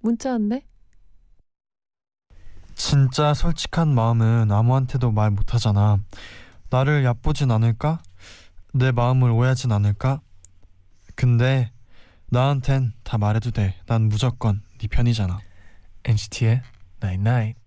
문자 왔네. 진짜 솔직한 마음은 아무한테도 말 못하잖아. 나를 얕보진 않을까? 내 마음을 오해하진 않을까? 근데 나한텐 다 말해도 돼. 난 무조건 네 편이잖아. NCT의 Night Night.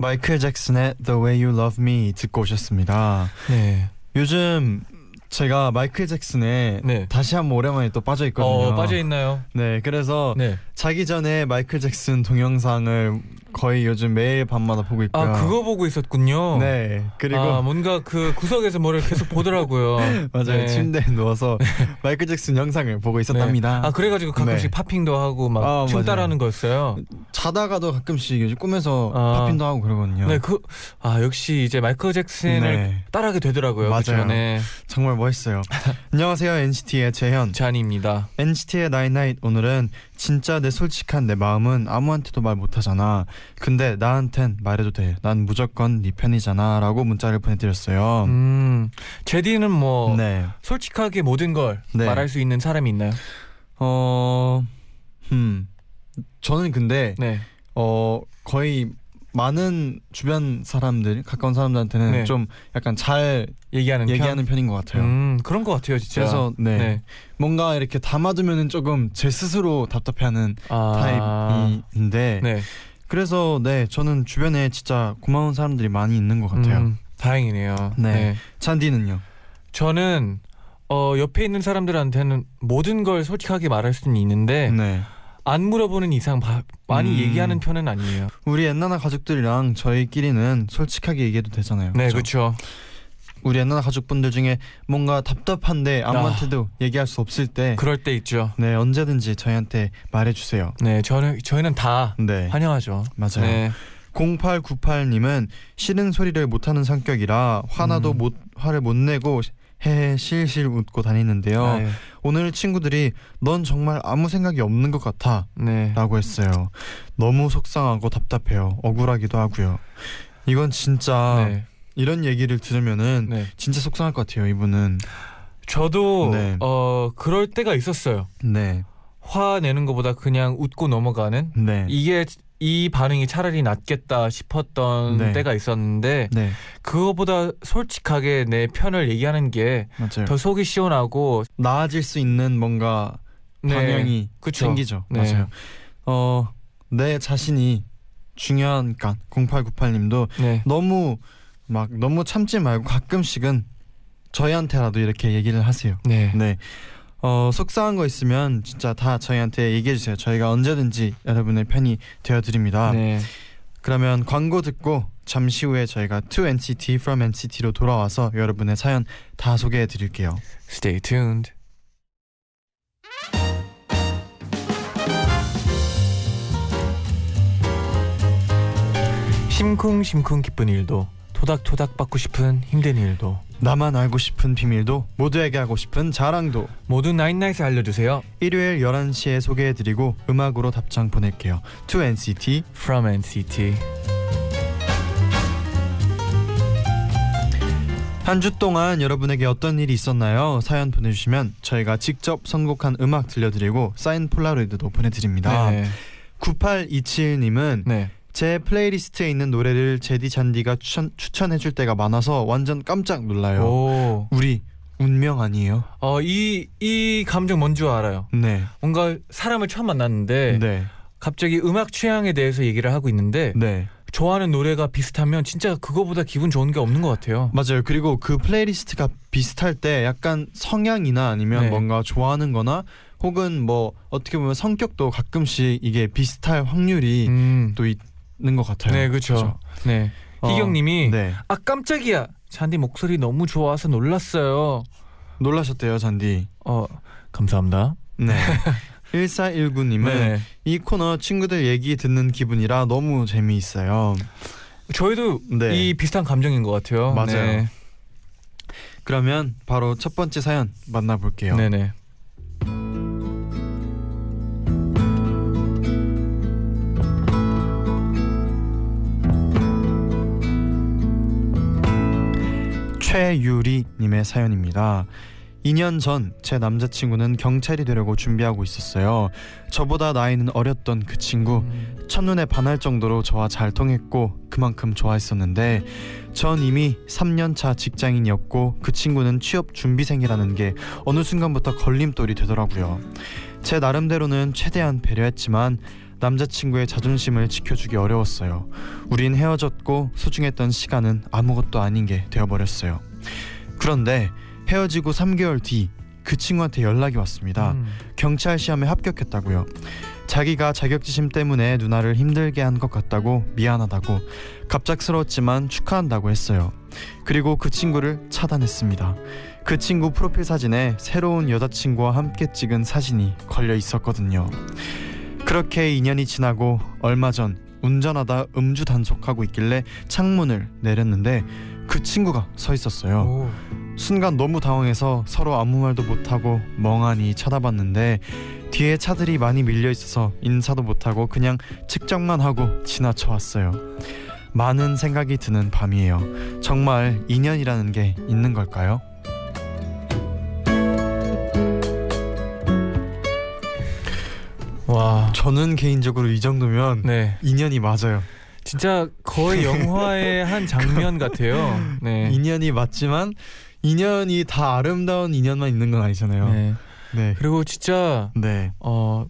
마이클 잭슨의 The Way You Love Me 듣고 오셨습니다. 네. 요즘 제가 마이클 잭슨에 네. 다시 한번 오랜만에 또 빠져 있거든요. 어 빠져 있나요? 네, 그래서 네. 자기 전에 마이클 잭슨 동영상을 거의 요즘 매일 밤마다 보고 있고요. 아 그거 보고 있었군요. 네, 그리고 아, 뭔가 그 구석에서 뭐를 계속 보더라고요. 맞아요. 네. 침대에 누워서 마이클 잭슨 영상을 보고 있었답니다. 아 그래가지고 가끔씩 네. 팝핑도 하고 막 아, 춤 맞아요. 따라하는 거였어요. 자다가도 가끔씩 요즘 꿈에서 아. 팝핀도 하고 그러거든요. 네, 그 아 역시 이제 마이클 잭슨을 네, 따라하게 되더라고요. 맞아요. 그쵸? 네, 정말 멋있어요. 안녕하세요 NCT의 재현. 쟈니입니다. NCT의 night night 오늘은 진짜 내 솔직한 내 마음은 아무한테도 말 못하잖아. 근데 나한텐 말해도 돼. 난 무조건 네 편이잖아 라고 문자를 보내드렸어요. 음, 재디는 뭐 네. 솔직하게 모든 걸 네. 말할 수 있는 사람이 있나요? 어, 음, 저는 근데 네, 어 거의 많은 주변 사람들 가까운 사람들한테는 네. 좀 약간 잘 얘기하는 얘기하는 편? 편인 것 같아요. 음, 그런 것 같아요, 진짜. 그래서 네, 네. 뭔가 이렇게 담아두면은 조금 제 스스로 답답해하는 아, 타입인데 네, 그래서 네 저는 주변에 진짜 고마운 사람들이 많이 있는 것 같아요. 음, 다행이네요. 네. 찬디는요? 저는 어 옆에 있는 사람들한테는 모든 걸 솔직하게 말할 수는 있는데 네. 안 물어보는 이상 바- 많이 음. 얘기하는 편은 아니에요. 우리 엔나나 가족들이랑 저희끼리는 솔직하게 얘기해도 되잖아요. 네, 그죠? 그렇죠. 우리 엔나나 가족분들 중에 뭔가 답답한데 아무한테도 얘기할 수 없을 때 그럴 때 있죠. 네 언제든지 저희한테 말해주세요. 네, 저는 저희는 다 네 환영하죠. 맞아요. 네. 0898님은 싫은 소리를 못하는 성격이라 화나도 음. 못 화를 못 내고 헤헤 실실 웃고 다니는데요. 아유, 오늘 친구들이 넌 정말 아무 생각이 없는 것 같아 네. 라고 했어요. 너무 속상하고 답답해요. 억울하기도 하고요. 이건 진짜 네. 이런 얘기를 들으면은 네. 진짜 속상할 것 같아요. 이분은 저도 네. 어 그럴 때가 있었어요. 네, 화 내는 것보다 그냥 웃고 넘어가는 네, 이게 이 반응이 차라리 낫겠다 싶었던 네. 때가 있었는데 네, 그거보다 솔직하게 내 편을 얘기하는 게 더. 속이 시원하고 나아질 수 있는 뭔가 네. 방향이 그쵸. 생기죠. 네. 맞아요. 어, 내 자신이 중요하니까 0898님도 네. 너무 막 너무 참지 말고 가끔씩은 저희한테라도 이렇게 얘기를 하세요. 네. 네. 어, 속상한 거 있으면 진짜 다 저희한테 얘기해 주세요. 저희가 언제든지 여러분의 편이 되어 드립니다. 네. 그러면 광고 듣고 잠시 후에 저희가 To NCT From NCT로 돌아와서 여러분의 사연 다 소개해 드릴게요. Stay tuned. 심쿵심쿵 기쁜 일도 토닥토닥 받고 싶은 힘든 일도 나만 알고 싶은 비밀도 모두에게 하고 싶은 자랑도 모두 나인나잇에 알려주세요. 일요일 11시에 소개해 드리고 음악으로 답장 보낼게요. To NCT From NCT. 한 주 동안 여러분에게 어떤 일이 있었나요? 사연 보내주시면 저희가 직접 선곡한 음악 들려드리고 사인 폴라로이드도 보내드립니다. 네. 9827님은 네. 제 플레이리스트에 있는 노래를 재디 쟌디가 추천, 추천해 줄 때가 많아서 완전 깜짝 놀라요. 오. 우리 운명 아니에요? 어, 이, 이 감정 뭔지 알아요. 네. 뭔가 사람을 처음 만났는데 네. 갑자기 음악 취향에 대해서 얘기를 하고 있는데 네. 좋아하는 노래가 비슷하면 진짜 그거보다 기분 좋은 게 없는 것 같아요. 맞아요. 그리고 그 플레이리스트가 비슷할 때 약간 성향이나 아니면 네. 뭔가 좋아하는 거나 혹은 뭐 어떻게 보면 성격도 가끔씩 이게 비슷할 확률이 음. 또 있 는 것 같아요. 네, 그렇죠. 네. 어, 희경님이 네. 아 깜짝이야. 쟌디 목소리 너무 좋아서 놀랐어요. 놀라셨대요, 쟌디. 어 감사합니다. 네. 1419님은 네. 이 코너 친구들 얘기 듣는 기분이라 너무 재미있어요. 저희도 네. 이 비슷한 감정인 것 같아요. 맞아요. 네. 그러면 바로 첫 번째 사연 만나볼게요. 네네. 최유리님의 사연입니다. 2년 전 제 남자친구는 경찰이 되려고 준비하고 있었어요. 저보다 나이는 어렸던 그 친구 음. 첫눈에 반할 정도로 저와 잘 통했고 그만큼 좋아했었는데 전 이미 3년차 직장인이었고 그 친구는 취업 준비생이라는 게 어느 순간부터 걸림돌이 되더라고요. 제 나름대로는 최대한 배려했지만 남자친구의 자존심을 지켜주기 어려웠어요. 우린 헤어졌고 소중했던 시간은 아무것도 아닌 게 되어버렸어요. 그런데 헤어지고 3개월 뒤 그 친구한테 연락이 왔습니다. 음. 경찰 시험에 합격했다고요. 자기가 자격지심 때문에 누나를 힘들게 한 것 같다고 미안하다고 갑작스러웠지만 축하한다고 했어요. 그리고 그 친구를 차단했습니다. 그 친구 프로필 사진에 새로운 여자친구와 함께 찍은 사진이 걸려 있었거든요. 그렇게 2년이 지나고 얼마 전 운전하다 음주 단속하고 있길래 창문을 내렸는데 그 친구가 서 있었어요. 오. 순간 너무 당황해서 서로 아무 말도 못하고 멍하니 쳐다봤는데 뒤에 차들이 많이 밀려 있어서 인사도 못하고 그냥 측정만 하고 지나쳐 왔어요. 많은 생각이 드는 밤이에요. 정말 인연이라는 게 있는 걸까요? 저는 개인적으로 이 정도면 네. 인연이 맞아요. 진짜 거의 영화의 한 장면 같아요. 네. 인연이 맞지만 인연이 다 아름다운 인연만 있는 건 아니잖아요. 네. 네. 그리고 진짜 네. 어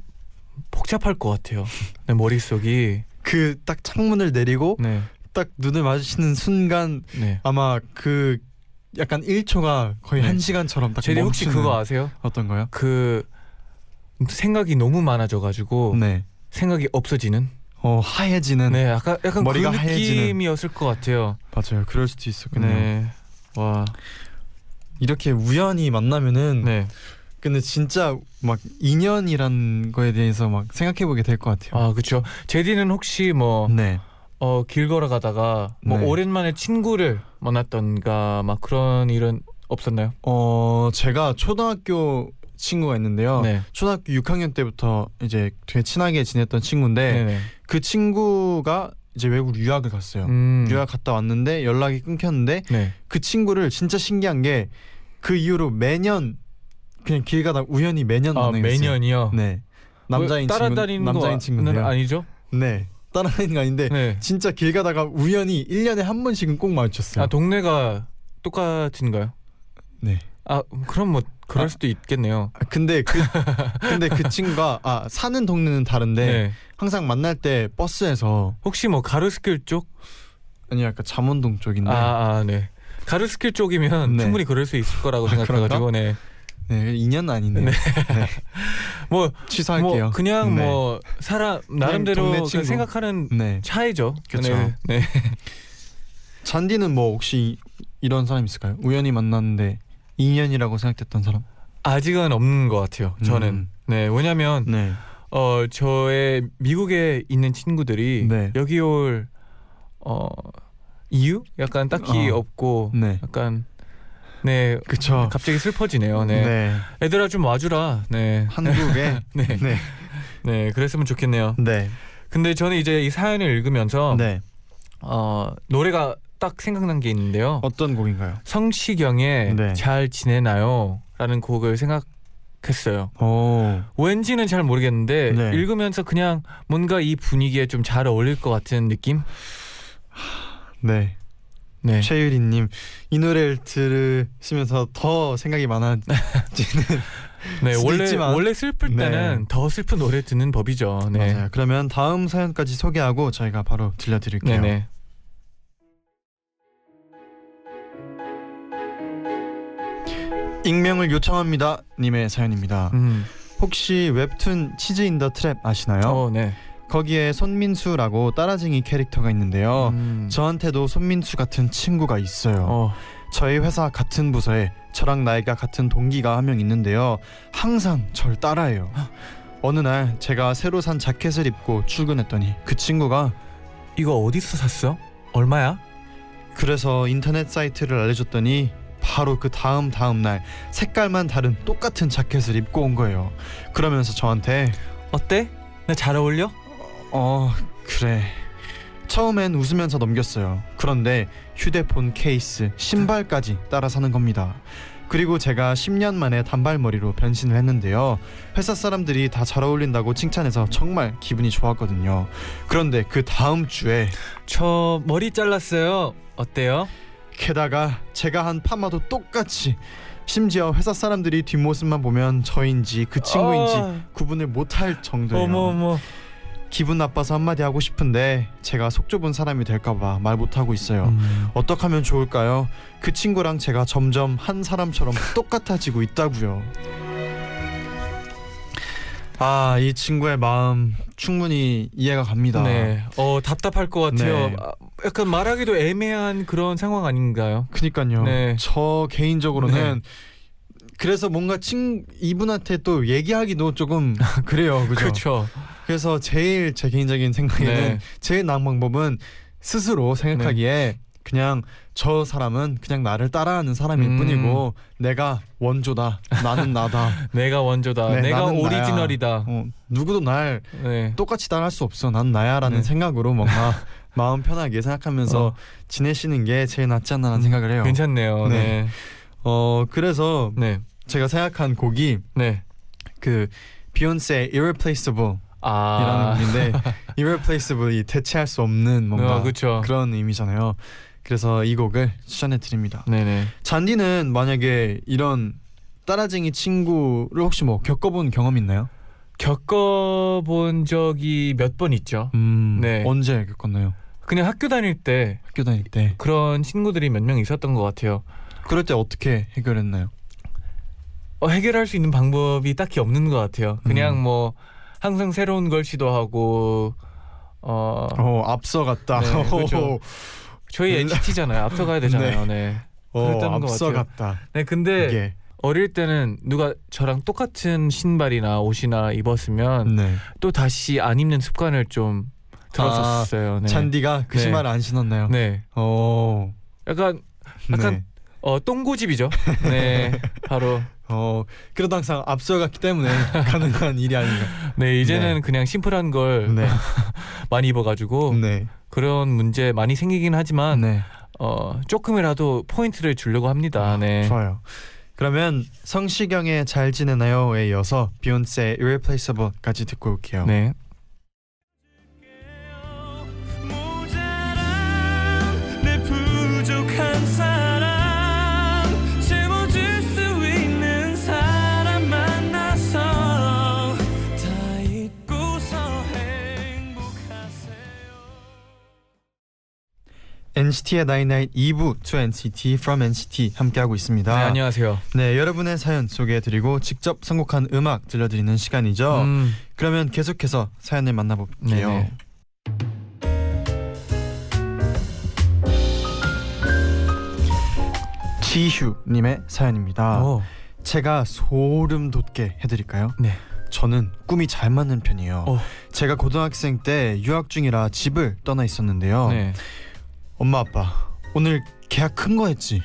복잡할 것 같아요. 내 머릿속이. 그 딱 창문을 내리고 네. 딱 눈을 마주치는 순간 네. 아마 그 약간 1초가 거의 네. 한 시간처럼 딱 제디 혹시 멈추는 그거 아세요? 어떤 거요? 그 생각이 너무 많아져가지고 네. 생각이 없어지는. 어 하얘지는 네, 약간 약간 머리가 그. 느낌이었을 것 같아요. 맞아요. 그럴 수도 있었겠네요. 네. 와. 이렇게 우연히 만나면은 네. 근데 진짜 막 인연이란 거에 대해서 막 생각해 보게 될 것 같아요. 아, 그렇죠. 제디는 혹시 뭐 네. 어, 길 걸어가다가 뭐 네. 오랜만에 친구를 만났던가 막 그런 일은 없었나요? 어 제가 초등학교 친구가 있는데요. 네. 초등학교 6학년 때부터 이제 되게 친하게 지냈던 친구인데 네. 네. 그 친구가 이제 외국 유학을 갔어요. 음. 유학 갔다 왔는데 연락이 끊겼는데 네. 그 친구를 진짜 신기한 게 그 이후로 매년 그냥 길 가다 우연히 매년 아. 매년이요. 네. 남자인 뭐 친구 남자인 거 친구인데요. 아니죠? 네. 따라다니는 거 아닌데 네. 진짜 길 가다가 우연히 1년에 한 번씩은 꼭 마주쳤어요. 아, 동네가 똑같은가요? 네. 아, 그럼 뭐 그럴 아. 수도 있겠네요. 아, 근데 그 근데 그 친구가 아 사는 동네는 다른데 네. 항상 만날 때 버스에서 혹시 뭐 가로수길 쪽? 아니 약간 잠원동 쪽인데 아, 아, 네. 가로수길 쪽이면 네. 충분히 그럴 수 있을 거라고 아, 생각해가지고 네. 네 2년 아니네. 네. 네. 뭐, 취소할게요. 뭐 그냥 네. 뭐 사람 나름대로 친구. 생각하는 네. 차이죠. 네. 네. 잔디는 뭐 혹시 이런 사람 있을까요? 우연히 만났는데 인연이라고 생각됐던 사람? 아직은 없는 것 같아요. 저는. 음. 네. 왜냐면 네. 어 저의 미국에 있는 친구들이 네. 여기 올 어 이유 약간 딱히 어. 없고 네. 약간 네 그쵸. 갑자기 슬퍼지네요. 네. 네. 애들아 좀 와주라. 네. 한국에 네. 네. 네. 그랬으면 좋겠네요. 네. 근데 저는 이제 이 사연을 읽으면서 네. 어 노래가 딱 생각난 게 있는데요. 어떤 곡인가요? 성시경의 네. 잘 지내나요?라는 곡을 생각했어요. 오. 왠지는 잘 모르겠는데 네. 읽으면서 그냥 뭔가 이 분위기에 좀 잘 어울릴 것 같은 느낌? 네. 네. 최유리님 이 노래를 들으시면서 더 생각이 많아지는 네, 원래 있지만. 원래 슬플 네. 때는 더 슬픈 노래 듣는 법이죠. 네. 맞아요. 그러면 다음 사연까지 소개하고 저희가 바로 들려드릴게요. 네네. 익명을 요청합니다. 님의 사연입니다. 음. 혹시 웹툰 치즈 인 더 트랩 아시나요? 어, 네. 거기에 손민수라고 따라쟁이 캐릭터가 있는데요. 음. 저한테도 손민수 같은 친구가 있어요. 어. 저희 회사 같은 부서에 저랑 나이가 같은 동기가 한 명 있는데요. 항상 절 따라해요. 어느 날 제가 새로 산 자켓을 입고 출근했더니 그 친구가 이거 어디서 샀어? 얼마야? 그래서 인터넷 사이트를 알려줬더니 바로 그 다음 다음 날 색깔만 다른 똑같은 자켓을 입고 온 거예요. 그러면서 저한테 어때? 나 잘 어울려? 어 그래 처음엔 웃으면서 넘겼어요 그런데 휴대폰 케이스 신발까지 따라 사는 겁니다 그리고 제가 10년 만에 단발머리로 변신을 했는데요 회사 사람들이 다 잘 어울린다고 칭찬해서 정말 기분이 좋았거든요 그런데 그 다음 주에 저 머리 잘랐어요. 어때요? 게다가 제가 한 파마도 똑같이 심지어 회사 사람들이 뒷모습만 보면 저인지 그 친구인지 어, 구분을 못할 정도예요 어머 어머. 기분 나빠서 한마디 하고 싶은데 제가 속 좁은 사람이 될까봐 말 못하고 있어요. 음. 어떻게 하면 좋을까요? 그 친구랑 제가 점점 한 사람처럼 똑같아지고 있다고요. 아, 이 친구의 마음 충분히 이해가 갑니다. 네. 어 답답할 것 같아요. 네. 아, 약간 말하기도 애매한 그런 상황 아닌가요? 그니까요. 네. 저 개인적으로는 그래서 뭔가 친 이분한테 또 얘기하기도 조금 그래요. 그죠? 그렇죠. 그래서 제일 제 개인적인 생각에는 네. 제일 나은 방법은 스스로 생각하기에 그냥 저 사람은 그냥 나를 따라하는 사람일 음. 뿐이고 내가 원조다 나는 나다 내가 원조다. 네, 내가. 오리지널이다. 어, 누구도 날 네. 똑같이 따라할 수 없어 난 나야라는 네. 생각으로 뭔가 마음 편하게 생각하면서 어. 지내시는 게 제일 낫지 않나라는 음, 생각을 해요 괜찮네요. 네. 네. 어 그래서 네. 제가 생각한 곡이 네. 그 비욘세의 Irreplaceable 아. 이라는 곡인데 Irreplaceable이 대체할 수 없는 뭔가 어. 그런 의미잖아요. 그래서 이 곡을 추천해 드립니다. 네네. 잔디는 만약에 이런 따라쟁이 친구를 혹시 뭐 겪어본 경험 있나요? 겪어본 적이 몇 번 있죠. 음, 네. 언제 겪었나요? 그냥 학교 다닐 때 학교 다닐 때. 그런 친구들이 몇 명 있었던 것 같아요. 그럴 때 어떻게 해결했나요? 어, 해결할 수 있는 방법이 딱히 없는 것 같아요. 그냥 음. 뭐 항상 새로운 걸 시도하고 어 어, 앞서갔다. 네, 그렇죠. 저희 네. NCT잖아요. 앞서가야 되잖아요. 네. 어, 그랬다는 것 앞서갔다. 네, 근데 이게. 어릴 때는 누가 저랑 똑같은 신발이나 옷이나 입었으면 네. 또 다시 안 입는 습관을 좀 들었었어요. 네. 잔디가 그 네. 신발을 안 신었나요? 네. 어. 약간 약간 네. 어 똥고집이죠. 네. 바로 어, 그래도 항상 앞서갔기 때문에 가능한 일이 아닌가. 네, 이제는 네. 그냥 심플한 걸 네. 많이 입어 가지고 네. 그런 문제 많이 생기긴 하지만 네. 어 조금이라도 포인트를 주려고 합니다. 네. 좋아요. 그러면 성시경의 잘 지내나요에 이어서 비욘세의 Irreplaceable까지 듣고 올게요. 네. NCT의 나인나잇 2부 to NCT from NCT 함께하고 있습니다. 네, 안녕하세요. 네, 여러분의 사연 소개해드리고 직접 선곡한 음악 들려드리는 시간이죠. 음, 그러면 계속해서 사연을 만나볼게요. 네네. 지휴님의 사연입니다. 오, 제가 소름 돋게 해드릴까요? 네. 저는 꿈이 잘 맞는 편이에요. 어. 제가 고등학생 때 유학 중이라 집을 떠나 있었는데요. 네. 엄마 아빠 오늘 계약 큰 거 했지?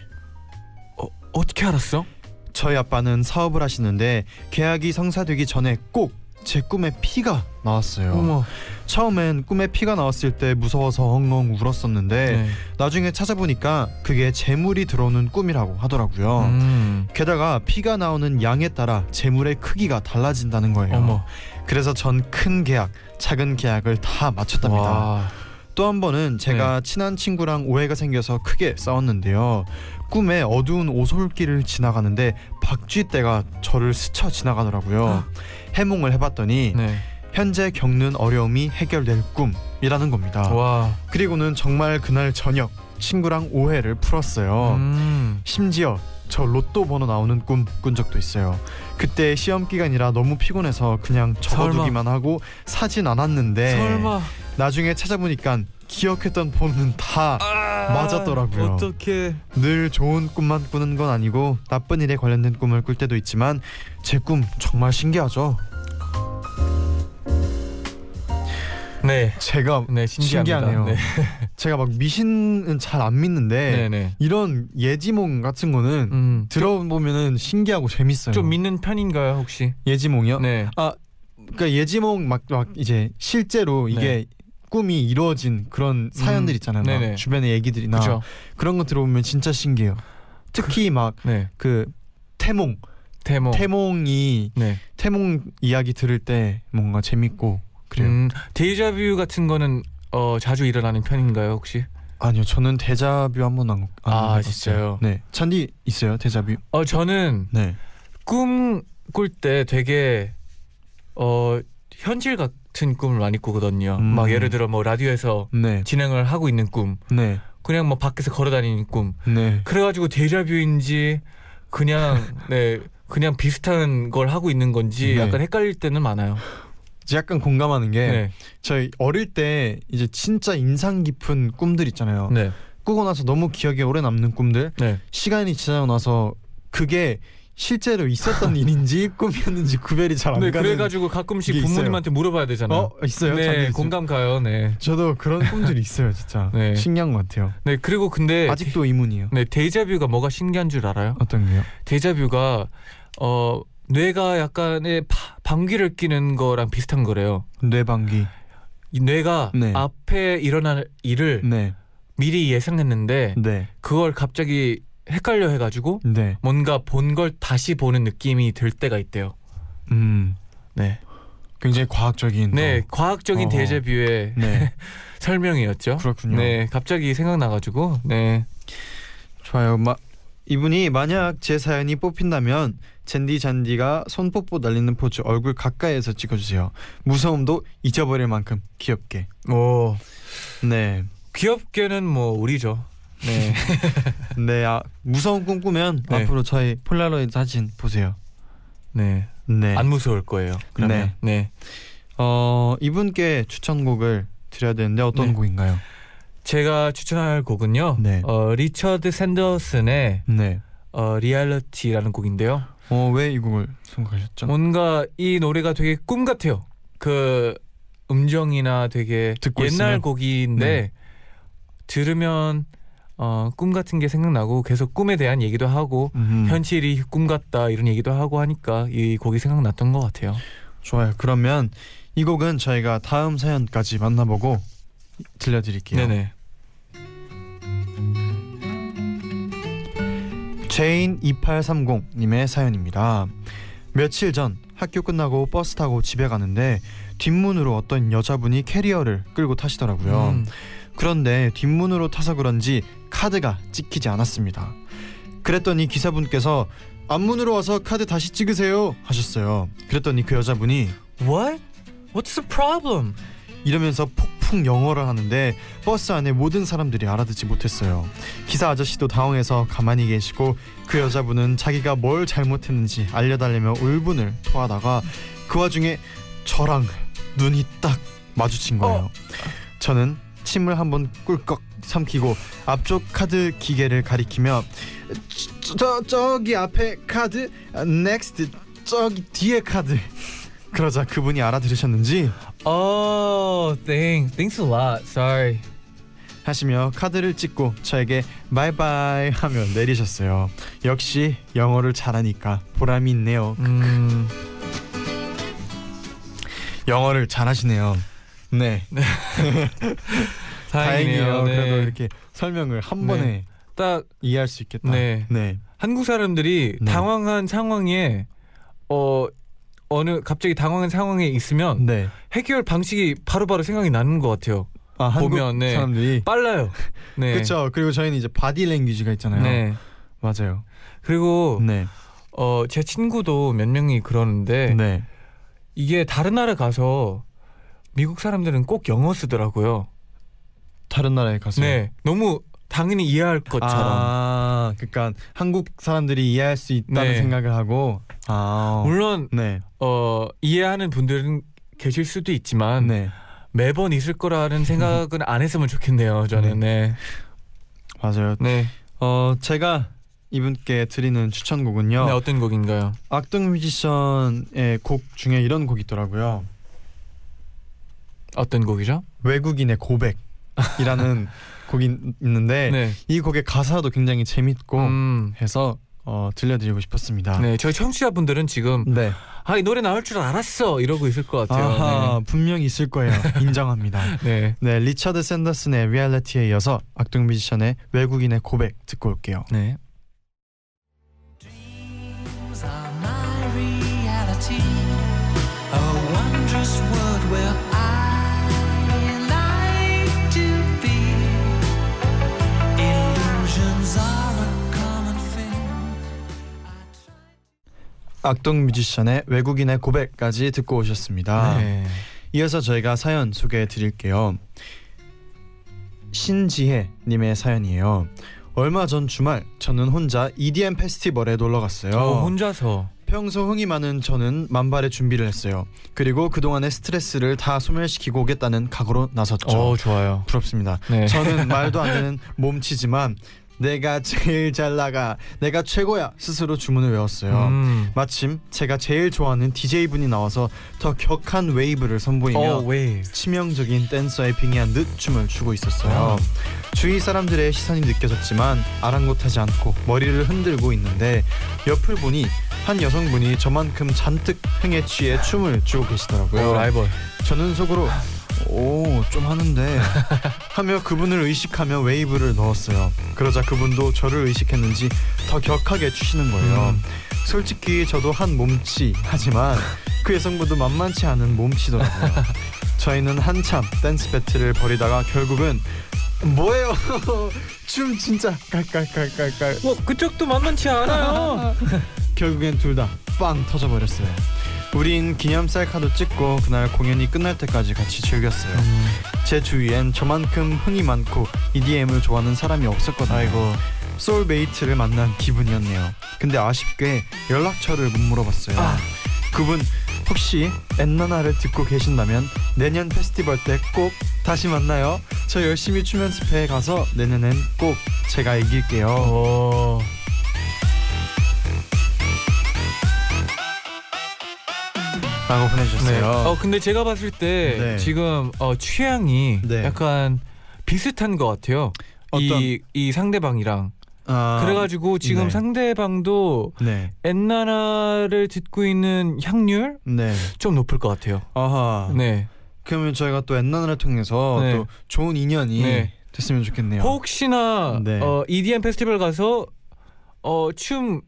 어, 어떻게 알았어? 저희 아빠는 사업을 하시는데 계약이 성사되기 전에 꼭 제 꿈에 피가 나왔어요. 어머. 처음엔 꿈에 피가 나왔을 때 무서워서 엉엉 울었었는데 네. 나중에 찾아보니까 그게 재물이 들어오는 꿈이라고 하더라고요. 음. 게다가 피가 나오는 양에 따라 재물의 크기가 달라진다는 거예요. 어머. 그래서 전 큰 계약, 작은 계약을 다 맞췄답니다. 와. 또 한 번은 네. 제가 친한 친구랑 오해가 생겨서 크게 싸웠는데요. 꿈에 어두운 오솔길을 지나가는데 박쥐떼가 저를 스쳐 지나가더라고요. 해몽을 해봤더니 네. 현재 겪는 어려움이 해결될 꿈이라는 겁니다. 와. 그리고는 정말 그날 저녁 친구랑 오해를 풀었어요. 음. 심지어 저 로또 번호 나오는 꿈 꾼 적도 있어요. 그때 시험 기간이라 너무 피곤해서 그냥 적어두기만 하고 사진 않았는데 설마 나중에 찾아보니까 기억했던 번호는 다 맞았더라고요. 어떻게? 늘 좋은 꿈만 꾸는 건 아니고 나쁜 일에 관련된 꿈을 꿀 때도 있지만 제 꿈 정말 신기하죠. 네, 제가 네 신기합니다. 신기하네요. 네, 제가 막 미신은 잘 안 믿는데 네, 네. 이런 예지몽 같은 거는 음, 들어보면은 신기하고 재밌어요. 좀 믿는 편인가요 혹시? 예지몽이요? 네. 그러니까 예지몽 막, 막 이제 실제로 이게 네. 꿈이 이루어진 그런 사연들 음, 있잖아요. 막 네네. 주변의 얘기들이나 그죠. 그런 거 들어보면 진짜 신기해요. 특히 막 네. 그 태몽, 태몽. 태몽이 네. 태몽 이야기 들을 때 뭔가 재밌고 그래요. 음, 데이자뷰 같은 거는 어 자주 일어나는 편인가요 혹시? 아니요, 저는 데자뷰 한 번 안, 안 아, 해봤어요. 진짜요? 네, 쟌디 있어요 데자뷰? 어 저는 네. 꿈 꿀 때 되게 어 현실 같은 꿈을 많이 꾸거든요. 음. 막 예를 들어 뭐 라디오에서 네, 진행을 하고 있는 꿈, 네, 그냥 뭐 밖에서 걸어다니는 꿈. 네. 그래가지고 데자뷰인지 그냥 네 그냥 비슷한 걸 하고 있는 건지 네. 약간 헷갈릴 때는 많아요. 약간 공감하는 게 네, 저희 어릴 때 이제 진짜 인상 깊은 꿈들 있잖아요. 네, 꾸고 나서 너무 기억에 오래 남는 꿈들 네. 시간이 지나고 나서 그게 실제로 있었던 일인지 꿈이었는지 구별이 잘안 네, 가는. 그래가지고 가끔씩. 부모님한테 물어봐야 되잖아요. 어 있어요? 네, 공감 가요. 네, 저도 그런 꿈들이 있어요, 진짜. 네. 신기한 것 같아요. 네 그리고 근데 아직도 이문이에요. 네 데이자뷰가 뭐가 신기한 줄 알아요? 어떤 게요? 데이자뷰가 어 뇌가 약간의 파- 방귀를 뀌는 거랑 비슷한 거래요. 뇌방귀. 이 뇌가 네. 앞에 일어날 일을 네, 미리 예상했는데 네, 그걸 갑자기 헷갈려 해가지고 네. 뭔가 본 걸 다시 보는 느낌이 들 때가 있대요. 음, 네, 굉장히 과학적인. 네 또- 과학적인 어허. 데이자뷰의 네, 설명이었죠. 그렇군요. 네, 갑자기 생각나가지고 네, 좋아요. 마, 이분이 만약 제 사연이 뽑힌다면 젠디 잔디가 손뽀뽀 날리는 포즈 얼굴 가까이에서 찍어주세요. 무서움도 잊어버릴 만큼 귀엽게. 뭐 네, 귀엽게는 뭐 우리죠. 네, 네. 아, 무서운 꿈 꾸면 네. 앞으로 저희 폴라로이드 사진 보세요. 네, 네. 안 무서울 거예요. 그러면 네. 어 이분께 추천곡을 드려야 되는데 어떤 네. 곡인가요? 제가 추천할 곡은요. 네. 어, 리처드 샌더슨의 네. 어, 리얼리티라는 곡인데요. 어 왜 이 곡을 선곡하셨죠? 뭔가 이 노래가 되게 꿈 같아요. 그 음정이나 되게 듣고 옛날 있으면? 곡인데 네. 들으면 어, 꿈 같은 게 생각나고 계속 꿈에 대한 얘기도 하고 음, 현실이 꿈 같다 이런 얘기도 하고 하니까 이 곡이 생각났던 것 같아요. 좋아요. 그러면 이 곡은 저희가 다음 사연까지 만나보고 들려드릴게요. 네네. 제인 2830님의 사연입니다. 며칠 전 학교 끝나고 버스 타고 집에 가는데 뒷문으로 어떤 여자분이 캐리어를 끌고 타시더라고요. 음, 그런데 뒷문으로 타서 그런지 카드가 찍히지 않았습니다. 그랬더니 기사분께서 앞문으로 와서 카드 다시 찍으세요 하셨어요. 그랬더니 그 여자분이 What? What's the problem? 이러면서 폭 풍 영어를 하는데 버스 안에 모든 사람들이 알아듣지 못했어요. 기사 아저씨도 당황해서 가만히 계시고 그 여자분은 자기가 뭘 잘못했는지 알려달라며 울분을 토하다가 그 와중에 저랑 눈이 딱 마주친 거예요. 저는 침을 한번 꿀꺽 삼키고 앞쪽 카드 기계를 가리키며 저, 저 저기 앞에 카드 next 저기 뒤에 카드 그러자 그분이 알아들으셨는지 Oh, thanks. Thanks a lot. Sorry. 하시며 카드를 찍고 저에게 바이바이 하며 내리셨어요. 역시 영어를 잘하니까 보람이 있네요. 음, 영어를 잘하시네요. 네, 다행이에요. 네. 그래도 이렇게 설명을 한 네. 번에 딱 이해할 수 있겠다. 네. 네. 한국 사람들이 네. 당황한 상황에 어 어느 갑자기 당황한 상황에 있으면 네. 해결 방식이 바로바로 생각이 나는 것 같아요. 아, 한국 보면, 네. 사람들이 빨라요. 네. 그렇죠. 그리고 저희는 이제 바디 랭귀지가 있잖아요. 네. 맞아요. 그리고 네. 어 제 친구도 몇 명이 그러는데 네. 이게 다른 나라 가서 미국 사람들은 꼭 영어 쓰더라고요. 다른 나라에 가서 네. 너무 당연히 이해할 것처럼. 아, 그러니까 한국 사람들이 이해할 수 있다는 네. 생각을 하고 아, 물론 네, 어 이해하는 분들은 계실 수도 있지만 네, 매번 있을 거라는 생각은 안 했으면 좋겠네요. 저는 네. 맞아요. 네. 어, 제가 이분께 드리는 추천곡은요. 네, 어떤 곡인가요? 악동 뮤지션의 곡 중에 이런 곡이 있더라고요. 어떤 곡이죠? 외국인의 고백이라는 곡이 있는데 네. 이 곡의 가사도 굉장히 재밌고 음. 해서 어, 들려드리고 싶었습니다. 네, 저희 청취자분들은 지금 네. 아이 노래 나올 줄 알았어 이러고 있을 것 같아요. 아하, 분명 있을 거예요. 인정합니다. 네. 네, 리처드 샌더슨의 리얼리티에 이어서 악동 뮤지션의 외국인의 고백 듣고 올게요. 네. 악동 뮤지션의 외국인의 고백까지 듣고 오셨습니다. 네. 이어서 저희가 사연 소개해 드릴게요. 신지혜 님의 사연이에요. 얼마 전 주말 저는 혼자 EDM 페스티벌에 놀러 갔어요. 저 혼자서 평소 흥이 많은 저는 만발의 준비를 했어요. 그리고 그동안의 스트레스를 다 소멸시키고 오겠다는 각오로 나섰죠. 어 좋아요. 부럽습니다. 네. 저는 말도 안 되는 몸치지만 내가 제일 잘 나가, 내가 최고야 스스로 주문을 외웠어요. 음. 마침 제가 제일 좋아하는 DJ 분이 나와서 더 격한 웨이브를 선보이며 어 웨이. 치명적인 댄서에 빙의한 듯 춤을 추고 있었어요. 아. 주위 사람들의 시선이 느껴졌지만 아랑곳하지 않고 머리를 흔들고 있는데 옆을 보니 한 여성분이 저만큼 잔뜩 흥에 취해 춤을 추고 계시더라고요. 어, 라이벌. 저는 속으로 오 좀 하는데 하며 그분을 의식하며 웨이브를 넣었어요. 그러자 그분도 저를 의식했는지 더 격하게 추시는 거예요. 음. 솔직히 저도 한 몸치 하지만 그 여성분도 만만치 않은 몸치더라고요. 저희는 한참 댄스 배틀을 벌이다가 결국은 뭐예요? 춤 진짜 깔깔깔깔깔. 뭐 그쪽도 만만치 않아요. 결국엔 둘 다 빵 터져버렸어요. 우린 기념 셀카도 찍고 그날 공연이 끝날 때까지 같이 즐겼어요. 음. 제 주위엔 저만큼 흥이 많고 EDM을 좋아하는 사람이 없었거든요. 아이고. soulmate를 만난 기분이었네요. 근데 아쉽게 연락처를 못 물어봤어요. 아. 그분 혹시 엔나나를 듣고 계신다면 내년 페스티벌 때 꼭 다시 만나요. 저 열심히 춤 연습해 가서 내년엔 꼭 제가 이길게요. 어. 라고 보내주셨어요. 네. 어 근데 제가 봤을 때 네. 지금 어 취향이 네. 약간 비슷한 것 같아요. 어떤- 이, 이 상대방이랑 아, 그래가지고 지금 네. 상대방도 네, 엔나나를 듣고 있는 향률 네. 좀 높을 것 같아요. 아하. 네. 그러면 저희가 또 엔나나를 통해서 네. 또 좋은 인연이 네. 됐으면 좋겠네요. 혹시나 네. 어, EDM 페스티벌 가서 어, 춤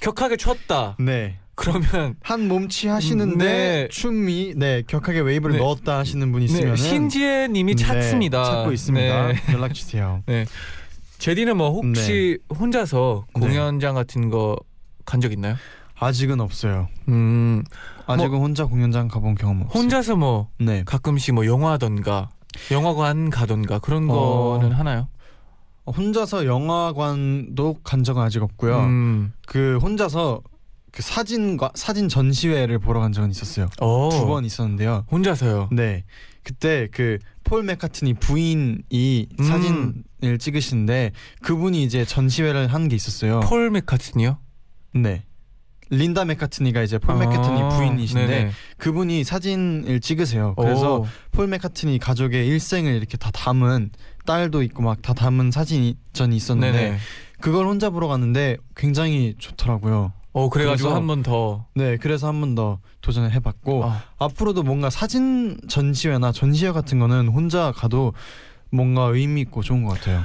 격하게 췄다. 네. 그러면 한 몸치 하시는데 네. 춤이 네 격하게 웨이브를 네. 넣었다 하시는 분 있으면 네, 신지혜님이 찾습니다. 찾고 있습니다. 네. 연락 주세요. 재디는 뭐 혹시 혼자서 네. 공연장 같은 거 간 적 있나요? 아직은 없어요. 음 아직은 혼자 공연장 가본 경험 없어요. 혼자서 뭐 네. 가끔씩 뭐 영화던가 영화관 가던가 그런 어. 거는 하나요? 혼자서 영화관도 간 적은 아직 없고요. 음. 그 혼자서 그 사진과 사진 전시회를 보러 간 적은 있었어요. 어. 두번 있었는데요. 혼자서요. 네. 그때 그 폴 맥카트니 부인이 음. 사진을 찍으시는데 그분이 이제 전시회를 한 게 있었어요. 폴 맥카트니요? 네. 린다 맥카트니가 이제 폴 맥카트니 아, 부인이신데 네네. 그분이 사진을 찍으세요. 그래서 오. 폴 맥카트니 가족의 일생을 이렇게 다 담은 딸도 있고 막 다 담은 사진이 전이 있었는데 네네. 그걸 혼자 보러 갔는데 굉장히 좋더라고요. 어 그래가지고 한 번 더. 네, 그래서 한 번 더 도전을 해봤고 아, 앞으로도 뭔가 사진 전시회나 전시회 같은 거는 혼자 가도 뭔가 의미 있고 좋은 것 같아요.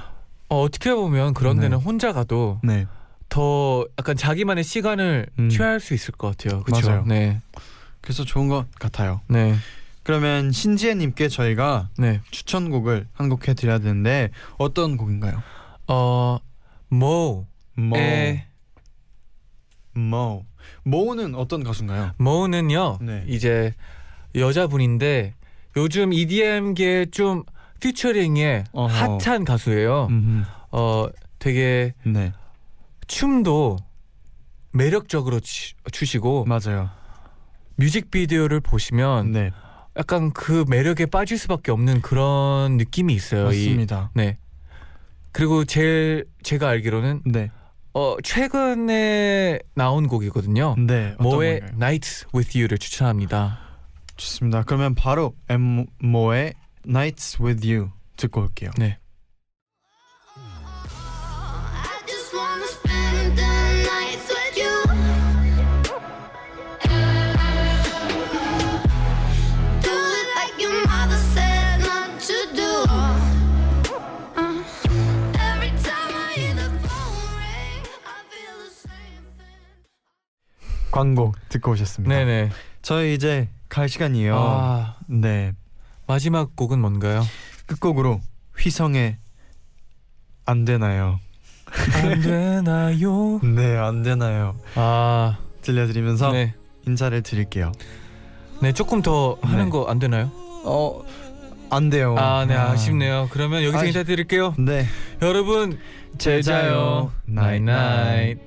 어, 어떻게 보면 그런 네. 데는 혼자 가도 네, 더 약간 자기만의 시간을 음. 취할 수 있을 것 같아요. 그렇죠? 맞아요. 네. 그래서 좋은 것 같아요. 네. 그러면 신지혜님께 저희가 네. 추천곡을 한 곡 해드려야 되는데 어떤 곡인가요? 어 모. 모, 에 모, 모는 어떤 가수인가요? 모는요. 네. 이제 여자분인데 요즘 EDM계 좀 피처링에 어허. 핫한 가수예요. 음, 어 되게 네 춤도 매력적으로 추, 추시고 맞아요. 뮤직비디오를 보시면 네 약간 그 매력에 빠질 수밖에 없는 그런 느낌이 있어요. 이, 맞습니다. 네. 그리고 제일 제가 알기로는 네 어 최근에 나온 곡이거든요. 네 모의 건가요? Nights with You를 추천합니다. 좋습니다. 그러면 바로 엠모의 Nights with You 듣고 올게요. 네. 광고 듣고 오셨습니다. 네네. 저희 이제 갈 시간이에요. 아 네 마지막 곡은 뭔가요? 끝곡으로 휘성의 안 되나요? 안 되나요? 네 안 되나요? 아 들려드리면서 네. 인사를 드릴게요. 네 조금 더 하는 네. 거 안 되나요? 어, 안 돼요. 아 네 아 쉽네요. 그러면 여기서 아쉽- 인사드릴게요. 네. 여러분 제자요 나잇나잇